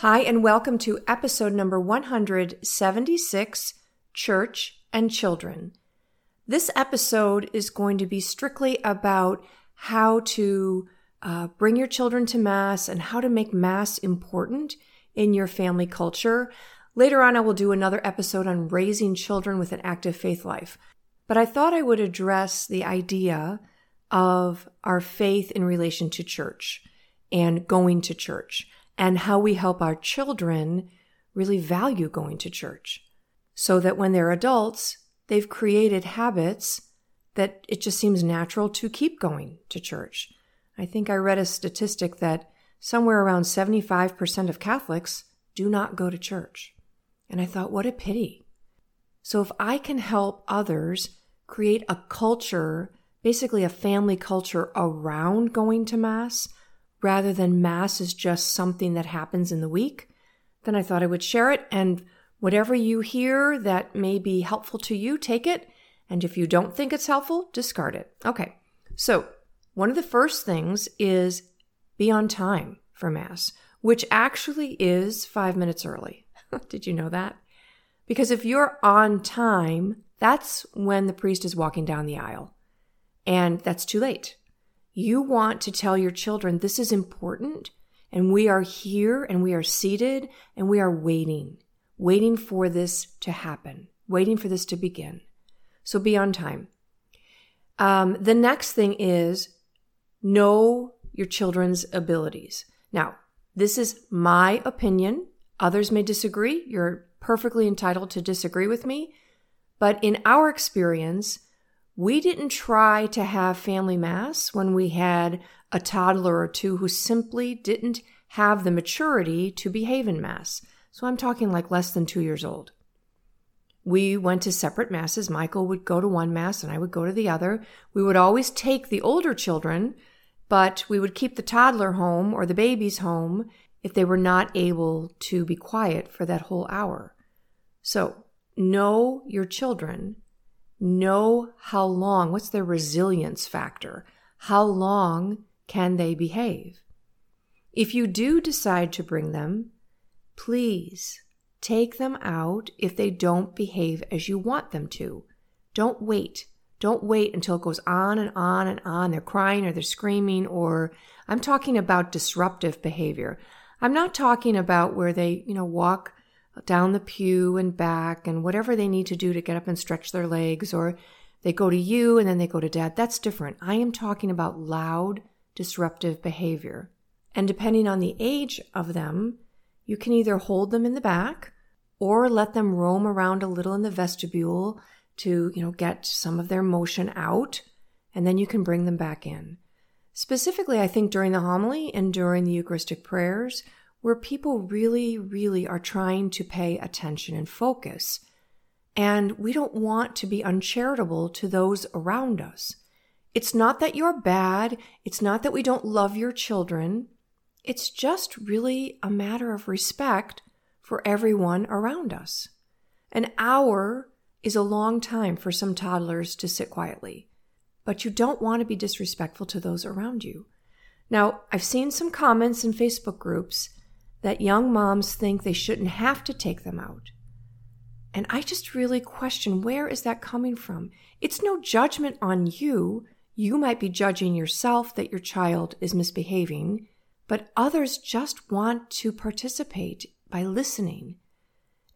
Hi, and welcome to episode number 176 Church and Children. This episode is going to be strictly about how to uh, bring your children to Mass and how to make Mass important in your family culture. Later on, I will do another episode on raising children with an active faith life. But I thought I would address the idea of our faith in relation to church and going to church and how we help our children really value going to church so that when they're adults, they've created habits that it just seems natural to keep going to church. I think I read a statistic that somewhere around 75% of Catholics do not go to church. And I thought, what a pity. So if I can help others create a culture, basically a family culture around going to Mass, rather than Mass is just something that happens in the week, then I thought I would share it. And whatever you hear that may be helpful to you, take it. And if you don't think it's helpful, discard it. Okay. So, one of the first things is be on time for Mass, which actually is five minutes early. Did you know that? Because if you're on time, that's when the priest is walking down the aisle. And that's too late. You want to tell your children this is important and we are here and we are seated and we are waiting, waiting for this to happen, waiting for this to begin. So be on time. Um, the next thing is know your children's abilities. Now, this is my opinion. Others may disagree. You're perfectly entitled to disagree with me. But in our experience, we didn't try to have family mass when we had a toddler or two who simply didn't have the maturity to behave in mass. So I'm talking like less than two years old. We went to separate masses. Michael would go to one mass and I would go to the other. We would always take the older children, but we would keep the toddler home or the babies home if they were not able to be quiet for that whole hour. So know your children know how long, what's their resilience factor? How long can they behave? If you do decide to bring them, please take them out if they don't behave as you want them to. Don't wait. Don't wait until it goes on and on and on. They're crying or they're screaming, or I'm talking about disruptive behavior. I'm not talking about where they, you know, walk down the pew and back and whatever they need to do to get up and stretch their legs, or they go to you and then they go to dad. That's different. I am talking about loud, disruptive behavior. And depending on the age of them, you can either hold them in the back or let them roam around a little in the vestibule to, you know, get some of their motion out, and then you can bring them back in. Specifically, I think during the homily and during the Eucharistic prayers, where people really, really are trying to pay attention and focus. And we don't want to be uncharitable to those around us. It's not that you're bad. It's not that we don't love your children. It's just really a matter of respect for everyone around us. An hour is a long time for some toddlers to sit quietly, but you don't want to be disrespectful to those around you. Now, I've seen some comments in Facebook groups that young moms think they shouldn't have to take them out. And I just really question where is that coming from? It's no judgment on you. You might be judging yourself that your child is misbehaving, but others just want to participate by listening.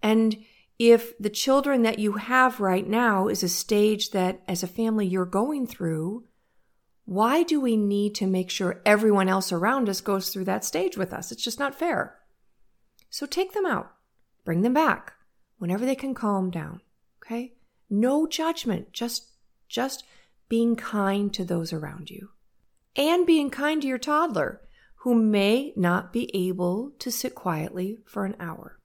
And if the children that you have right now is a stage that as a family you're going through, why do we need to make sure everyone else around us goes through that stage with us? It's just not fair. So take them out, bring them back whenever they can calm down. Okay? No judgment, just, just being kind to those around you. And being kind to your toddler who may not be able to sit quietly for an hour.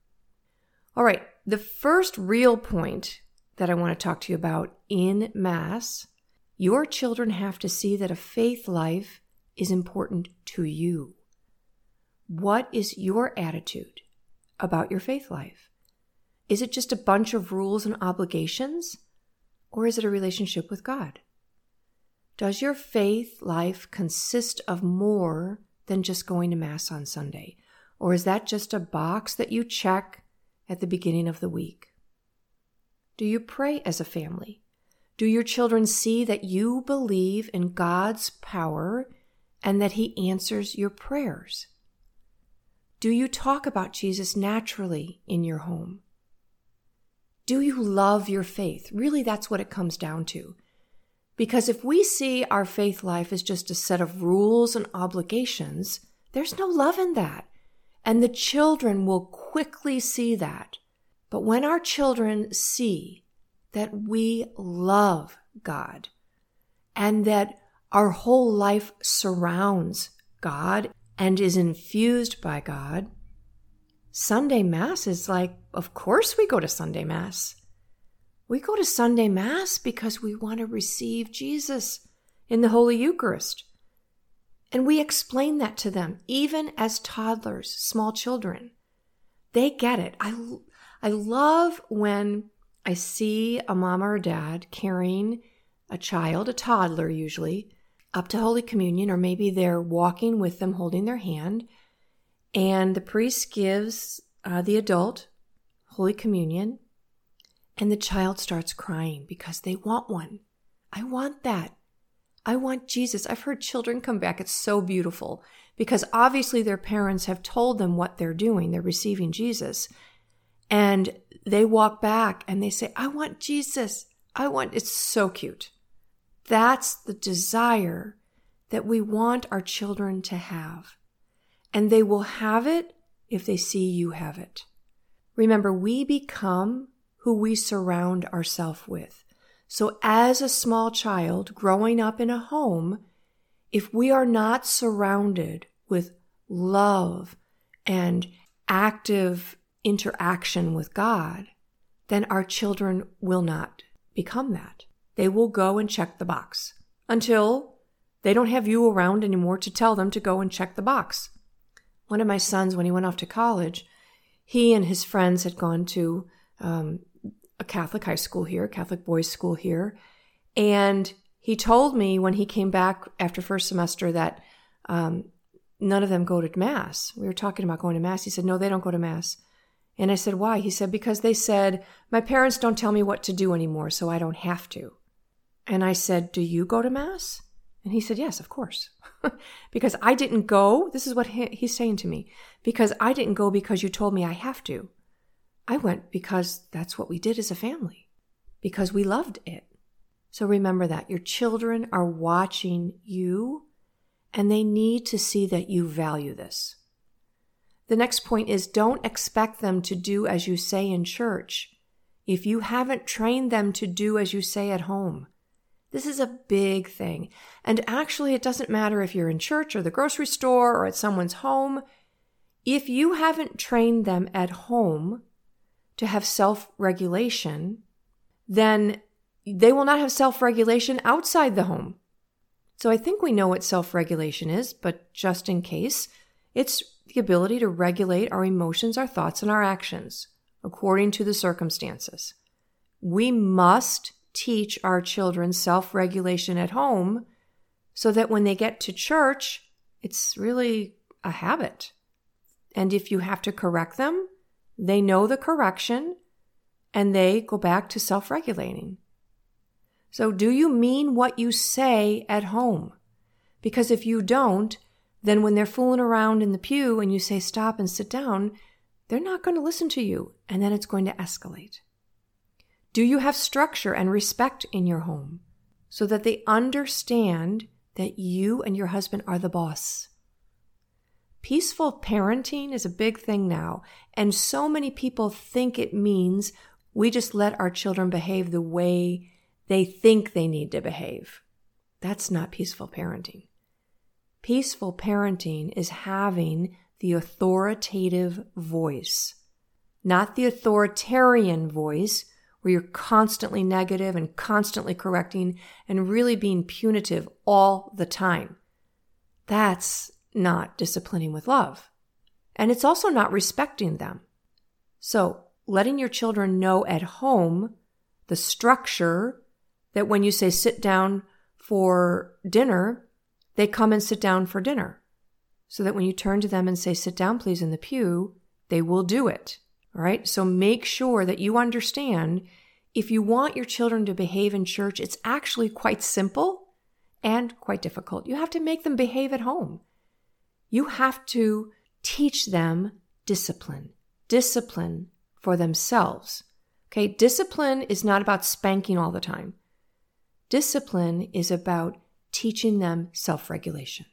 All right, the first real point that I want to talk to you about in Mass your children have to see that a faith life is important to you. What is your attitude about your faith life? Is it just a bunch of rules and obligations? Or is it a relationship with God? Does your faith life consist of more than just going to Mass on Sunday? Or is that just a box that you check at the beginning of the week? Do you pray as a family? Do your children see that you believe in God's power and that He answers your prayers? Do you talk about Jesus naturally in your home? Do you love your faith? Really, that's what it comes down to. Because if we see our faith life as just a set of rules and obligations, there's no love in that. And the children will quickly see that. But when our children see that we love God and that our whole life surrounds God and is infused by God, Sunday Mass is like, of course we go to Sunday Mass. We go to Sunday Mass because we want to receive Jesus in the Holy Eucharist. And we explain that to them, even as toddlers, small children. They get it. I, I love when I see a mom or a dad carrying a child, a toddler usually, up to Holy Communion, or maybe they're walking with them holding their hand, and the priest gives uh, the adult Holy Communion, and the child starts crying because they want one. I want that. I want Jesus. I've heard children come back. It's so beautiful because obviously their parents have told them what they're doing. They're receiving Jesus. And they walk back and they say, I want Jesus. I want, it's so cute. That's the desire that we want our children to have. And they will have it if they see you have it. Remember, we become who we surround ourselves with. So as a small child growing up in a home, if we are not surrounded with love and active interaction with God, then our children will not become that. They will go and check the box until they don't have you around anymore to tell them to go and check the box. One of my sons, when he went off to college, he and his friends had gone to um, a Catholic high school here, Catholic boys' school here. And he told me when he came back after first semester that um, none of them go to Mass. We were talking about going to Mass. He said, No, they don't go to Mass. And I said, Why? He said, Because they said, My parents don't tell me what to do anymore, so I don't have to. And I said, Do you go to Mass? And he said, Yes, of course. because I didn't go. This is what he, he's saying to me. Because I didn't go because you told me I have to. I went because that's what we did as a family, because we loved it. So remember that your children are watching you and they need to see that you value this. The next point is don't expect them to do as you say in church if you haven't trained them to do as you say at home. This is a big thing. And actually, it doesn't matter if you're in church or the grocery store or at someone's home. If you haven't trained them at home to have self regulation, then they will not have self regulation outside the home. So I think we know what self regulation is, but just in case, it's the ability to regulate our emotions, our thoughts, and our actions according to the circumstances. We must teach our children self regulation at home so that when they get to church, it's really a habit. And if you have to correct them, they know the correction and they go back to self regulating. So, do you mean what you say at home? Because if you don't, then when they're fooling around in the pew and you say stop and sit down, they're not going to listen to you, and then it's going to escalate. Do you have structure and respect in your home so that they understand that you and your husband are the boss? Peaceful parenting is a big thing now, and so many people think it means we just let our children behave the way they think they need to behave. That's not peaceful parenting. Peaceful parenting is having the authoritative voice, not the authoritarian voice where you're constantly negative and constantly correcting and really being punitive all the time. That's not disciplining with love. And it's also not respecting them. So, letting your children know at home the structure that when you say sit down for dinner, they come and sit down for dinner. So that when you turn to them and say, sit down, please, in the pew, they will do it. All right. So make sure that you understand if you want your children to behave in church, it's actually quite simple and quite difficult. You have to make them behave at home. You have to teach them discipline, discipline for themselves. Okay. Discipline is not about spanking all the time. Discipline is about teaching them self regulation.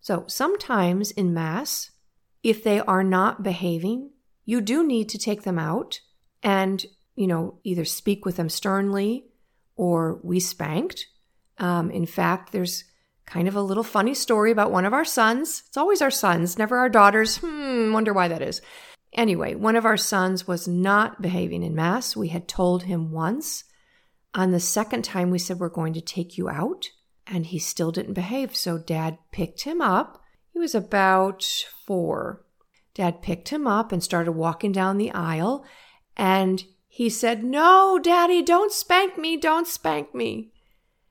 So sometimes in Mass, if they are not behaving, you do need to take them out and, you know, either speak with them sternly or we spanked. Um, in fact, there's kind of a little funny story about one of our sons. It's always our sons, never our daughters. Hmm, wonder why that is. Anyway, one of our sons was not behaving in Mass. We had told him once. On the second time, we said, We're going to take you out. And he still didn't behave. So dad picked him up. He was about four. Dad picked him up and started walking down the aisle. And he said, No, daddy, don't spank me. Don't spank me.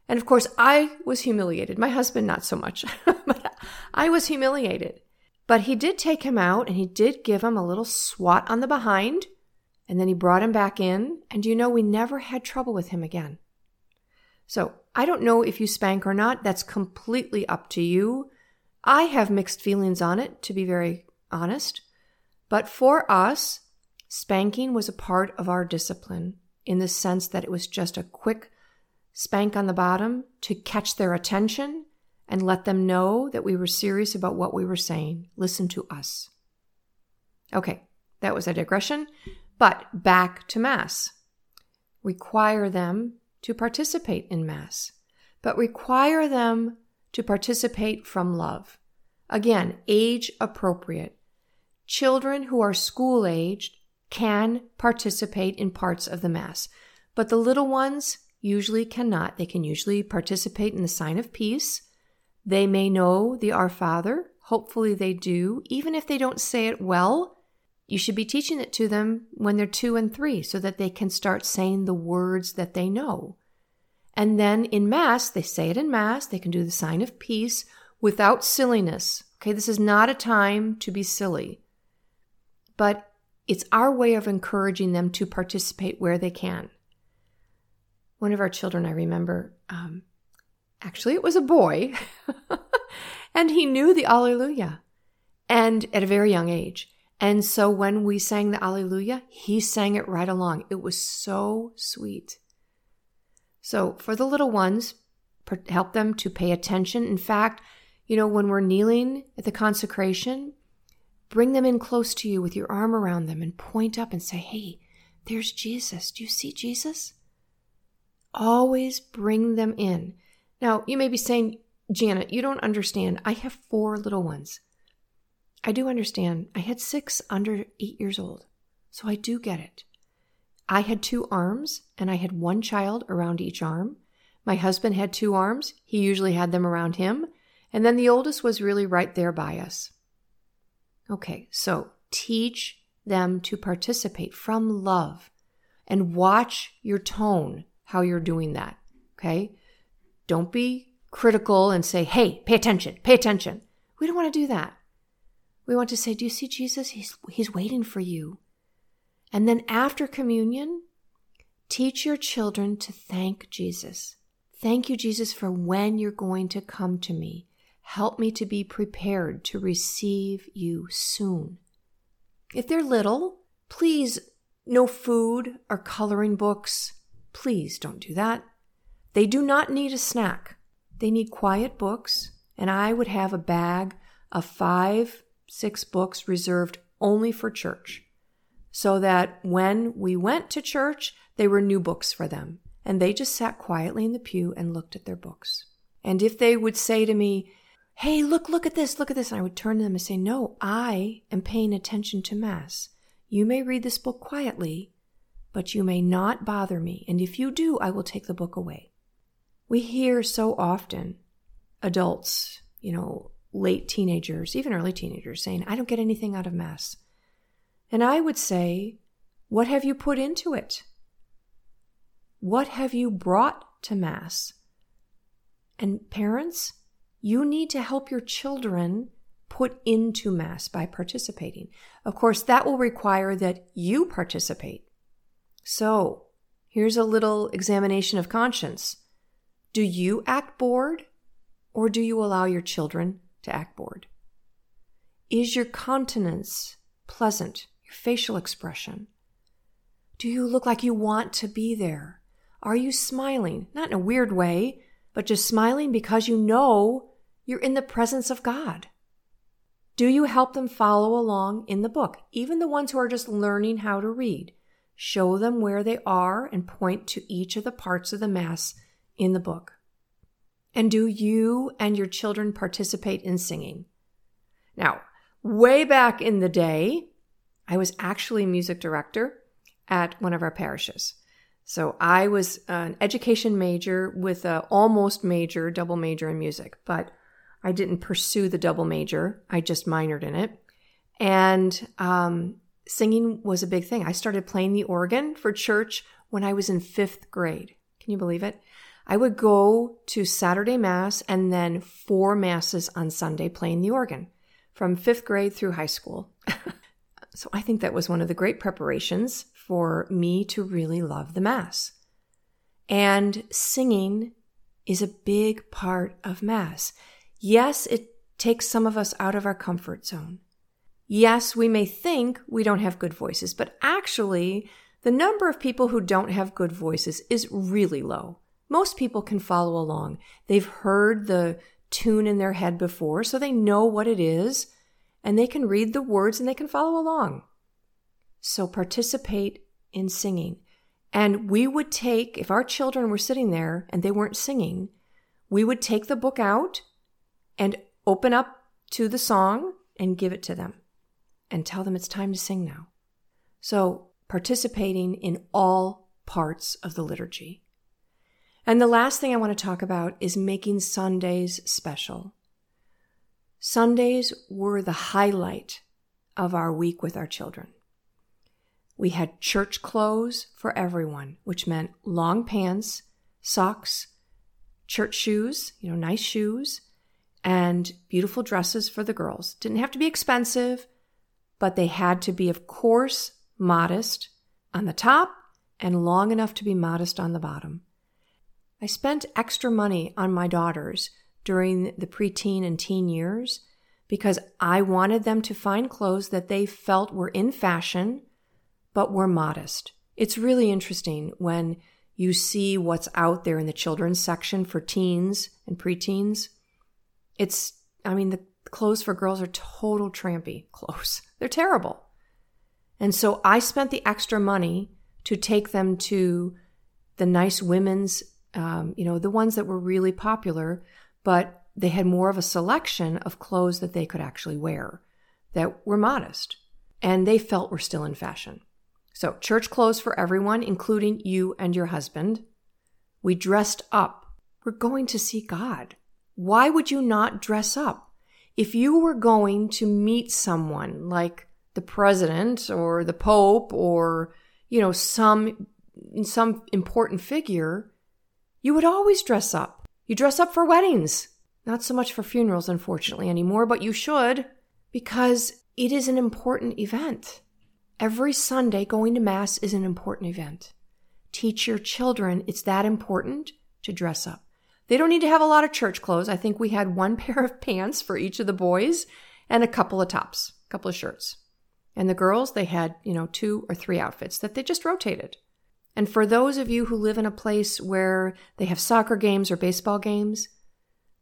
And of course, I was humiliated. My husband, not so much, but I was humiliated. But he did take him out and he did give him a little swat on the behind. And then he brought him back in. And you know, we never had trouble with him again. So I don't know if you spank or not. That's completely up to you. I have mixed feelings on it, to be very honest. But for us, spanking was a part of our discipline in the sense that it was just a quick spank on the bottom to catch their attention and let them know that we were serious about what we were saying. Listen to us. Okay, that was a digression. But back to Mass. Require them to participate in Mass, but require them to participate from love. Again, age appropriate. Children who are school aged can participate in parts of the Mass, but the little ones usually cannot. They can usually participate in the sign of peace they may know the Our Father. Hopefully, they do. Even if they don't say it well, you should be teaching it to them when they're two and three so that they can start saying the words that they know. And then in Mass, they say it in Mass, they can do the sign of peace without silliness. Okay, this is not a time to be silly, but it's our way of encouraging them to participate where they can. One of our children, I remember, um, Actually, it was a boy. and he knew the Alleluia and at a very young age. And so when we sang the Alleluia, he sang it right along. It was so sweet. So for the little ones, help them to pay attention. In fact, you know, when we're kneeling at the consecration, bring them in close to you with your arm around them and point up and say, Hey, there's Jesus. Do you see Jesus? Always bring them in. Now, you may be saying, Janet, you don't understand. I have four little ones. I do understand. I had six under eight years old. So I do get it. I had two arms and I had one child around each arm. My husband had two arms. He usually had them around him. And then the oldest was really right there by us. Okay, so teach them to participate from love and watch your tone, how you're doing that. Okay. Don't be critical and say, hey, pay attention, pay attention. We don't want to do that. We want to say, do you see Jesus? He's, he's waiting for you. And then after communion, teach your children to thank Jesus. Thank you, Jesus, for when you're going to come to me. Help me to be prepared to receive you soon. If they're little, please, no food or coloring books. Please don't do that. They do not need a snack. They need quiet books, and I would have a bag of five, six books reserved only for church. So that when we went to church, they were new books for them. And they just sat quietly in the pew and looked at their books. And if they would say to me, Hey, look, look at this, look at this, and I would turn to them and say, No, I am paying attention to Mass. You may read this book quietly, but you may not bother me, and if you do, I will take the book away. We hear so often adults, you know, late teenagers, even early teenagers, saying, I don't get anything out of Mass. And I would say, what have you put into it? What have you brought to Mass? And parents, you need to help your children put into Mass by participating. Of course, that will require that you participate. So, here's a little examination of conscience. Do you act bored or do you allow your children to act bored? Is your countenance pleasant, your facial expression? Do you look like you want to be there? Are you smiling? Not in a weird way, but just smiling because you know you're in the presence of God. Do you help them follow along in the book, even the ones who are just learning how to read? Show them where they are and point to each of the parts of the Mass in the book. And do you and your children participate in singing? Now, way back in the day, I was actually music director at one of our parishes. So I was an education major with a almost major, double major in music, but I didn't pursue the double major. I just minored in it. And um, singing was a big thing. I started playing the organ for church when I was in fifth grade. Can you believe it? I would go to Saturday Mass and then four Masses on Sunday playing the organ from fifth grade through high school. so I think that was one of the great preparations for me to really love the Mass. And singing is a big part of Mass. Yes, it takes some of us out of our comfort zone. Yes, we may think we don't have good voices, but actually, the number of people who don't have good voices is really low most people can follow along. They've heard the tune in their head before, so they know what it is, and they can read the words and they can follow along. So participate in singing. And we would take, if our children were sitting there and they weren't singing, we would take the book out and open up to the song and give it to them and tell them it's time to sing now. So participating in all parts of the liturgy. And the last thing I want to talk about is making Sundays special. Sundays were the highlight of our week with our children. We had church clothes for everyone, which meant long pants, socks, church shoes, you know, nice shoes, and beautiful dresses for the girls. Didn't have to be expensive, but they had to be, of course, modest on the top and long enough to be modest on the bottom. I spent extra money on my daughters during the preteen and teen years because I wanted them to find clothes that they felt were in fashion but were modest. It's really interesting when you see what's out there in the children's section for teens and preteens. It's, I mean, the clothes for girls are total trampy clothes. They're terrible. And so I spent the extra money to take them to the nice women's um, you know, the ones that were really popular, but they had more of a selection of clothes that they could actually wear that were modest and they felt were still in fashion. So, church clothes for everyone, including you and your husband. We dressed up. We're going to see God. Why would you not dress up? If you were going to meet someone like the president or the pope or, you know, some some important figure, you would always dress up. You dress up for weddings. Not so much for funerals, unfortunately, anymore, but you should because it is an important event. Every Sunday, going to Mass is an important event. Teach your children it's that important to dress up. They don't need to have a lot of church clothes. I think we had one pair of pants for each of the boys and a couple of tops, a couple of shirts. And the girls, they had, you know, two or three outfits that they just rotated. And for those of you who live in a place where they have soccer games or baseball games,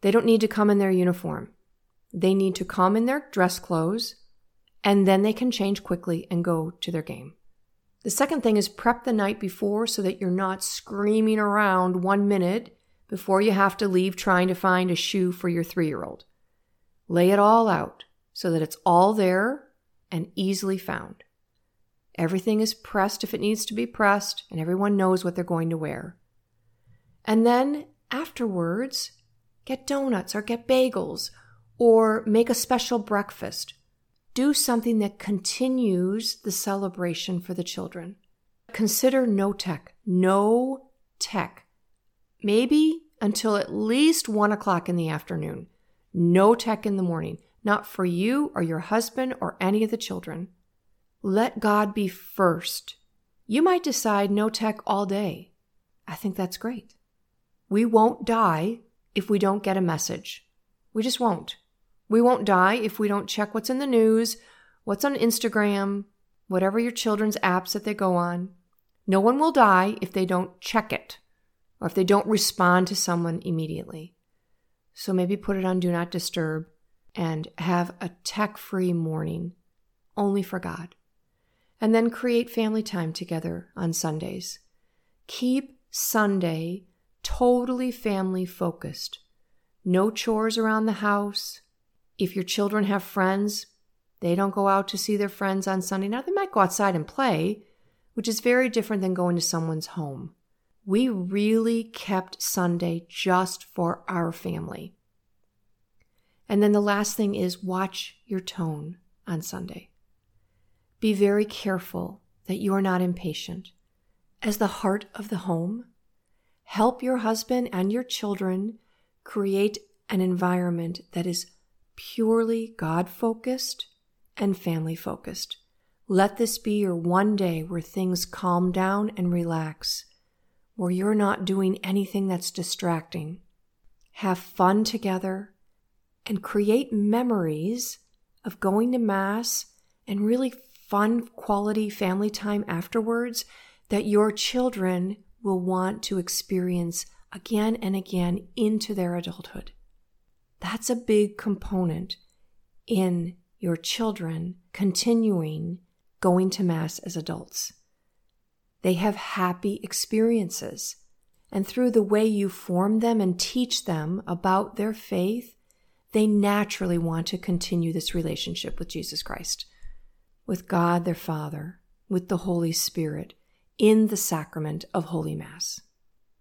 they don't need to come in their uniform. They need to come in their dress clothes and then they can change quickly and go to their game. The second thing is prep the night before so that you're not screaming around one minute before you have to leave trying to find a shoe for your three year old. Lay it all out so that it's all there and easily found. Everything is pressed if it needs to be pressed, and everyone knows what they're going to wear. And then afterwards, get donuts or get bagels or make a special breakfast. Do something that continues the celebration for the children. Consider no tech. No tech. Maybe until at least one o'clock in the afternoon. No tech in the morning, not for you or your husband or any of the children. Let God be first. You might decide no tech all day. I think that's great. We won't die if we don't get a message. We just won't. We won't die if we don't check what's in the news, what's on Instagram, whatever your children's apps that they go on. No one will die if they don't check it or if they don't respond to someone immediately. So maybe put it on Do Not Disturb and have a tech free morning only for God. And then create family time together on Sundays. Keep Sunday totally family focused. No chores around the house. If your children have friends, they don't go out to see their friends on Sunday. Now, they might go outside and play, which is very different than going to someone's home. We really kept Sunday just for our family. And then the last thing is watch your tone on Sunday. Be very careful that you are not impatient. As the heart of the home, help your husband and your children create an environment that is purely God focused and family focused. Let this be your one day where things calm down and relax, where you're not doing anything that's distracting. Have fun together and create memories of going to Mass and really fun, quality family time afterwards that your children will want to experience again and again into their adulthood. That's a big component in your children continuing going to Mass as adults. They have happy experiences. And through the way you form them and teach them about their faith, they naturally want to continue this relationship with Jesus Christ, with God their Father, with the Holy Spirit, in the sacrament of Holy Mass.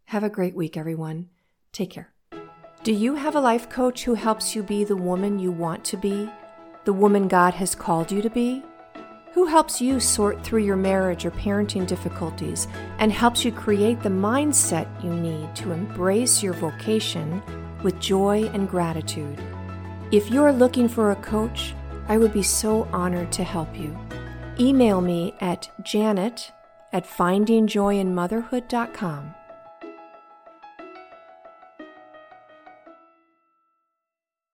Have a great week, everyone. Take care. Do you have a life coach who helps you be the woman you want to be, the woman God has called you to be? Who helps you sort through your marriage or parenting difficulties and helps you create the mindset you need to embrace your vocation with joy and gratitude? If you're looking for a coach, I would be so honored to help you. Email me at janet at findingjoyinmotherhood.com.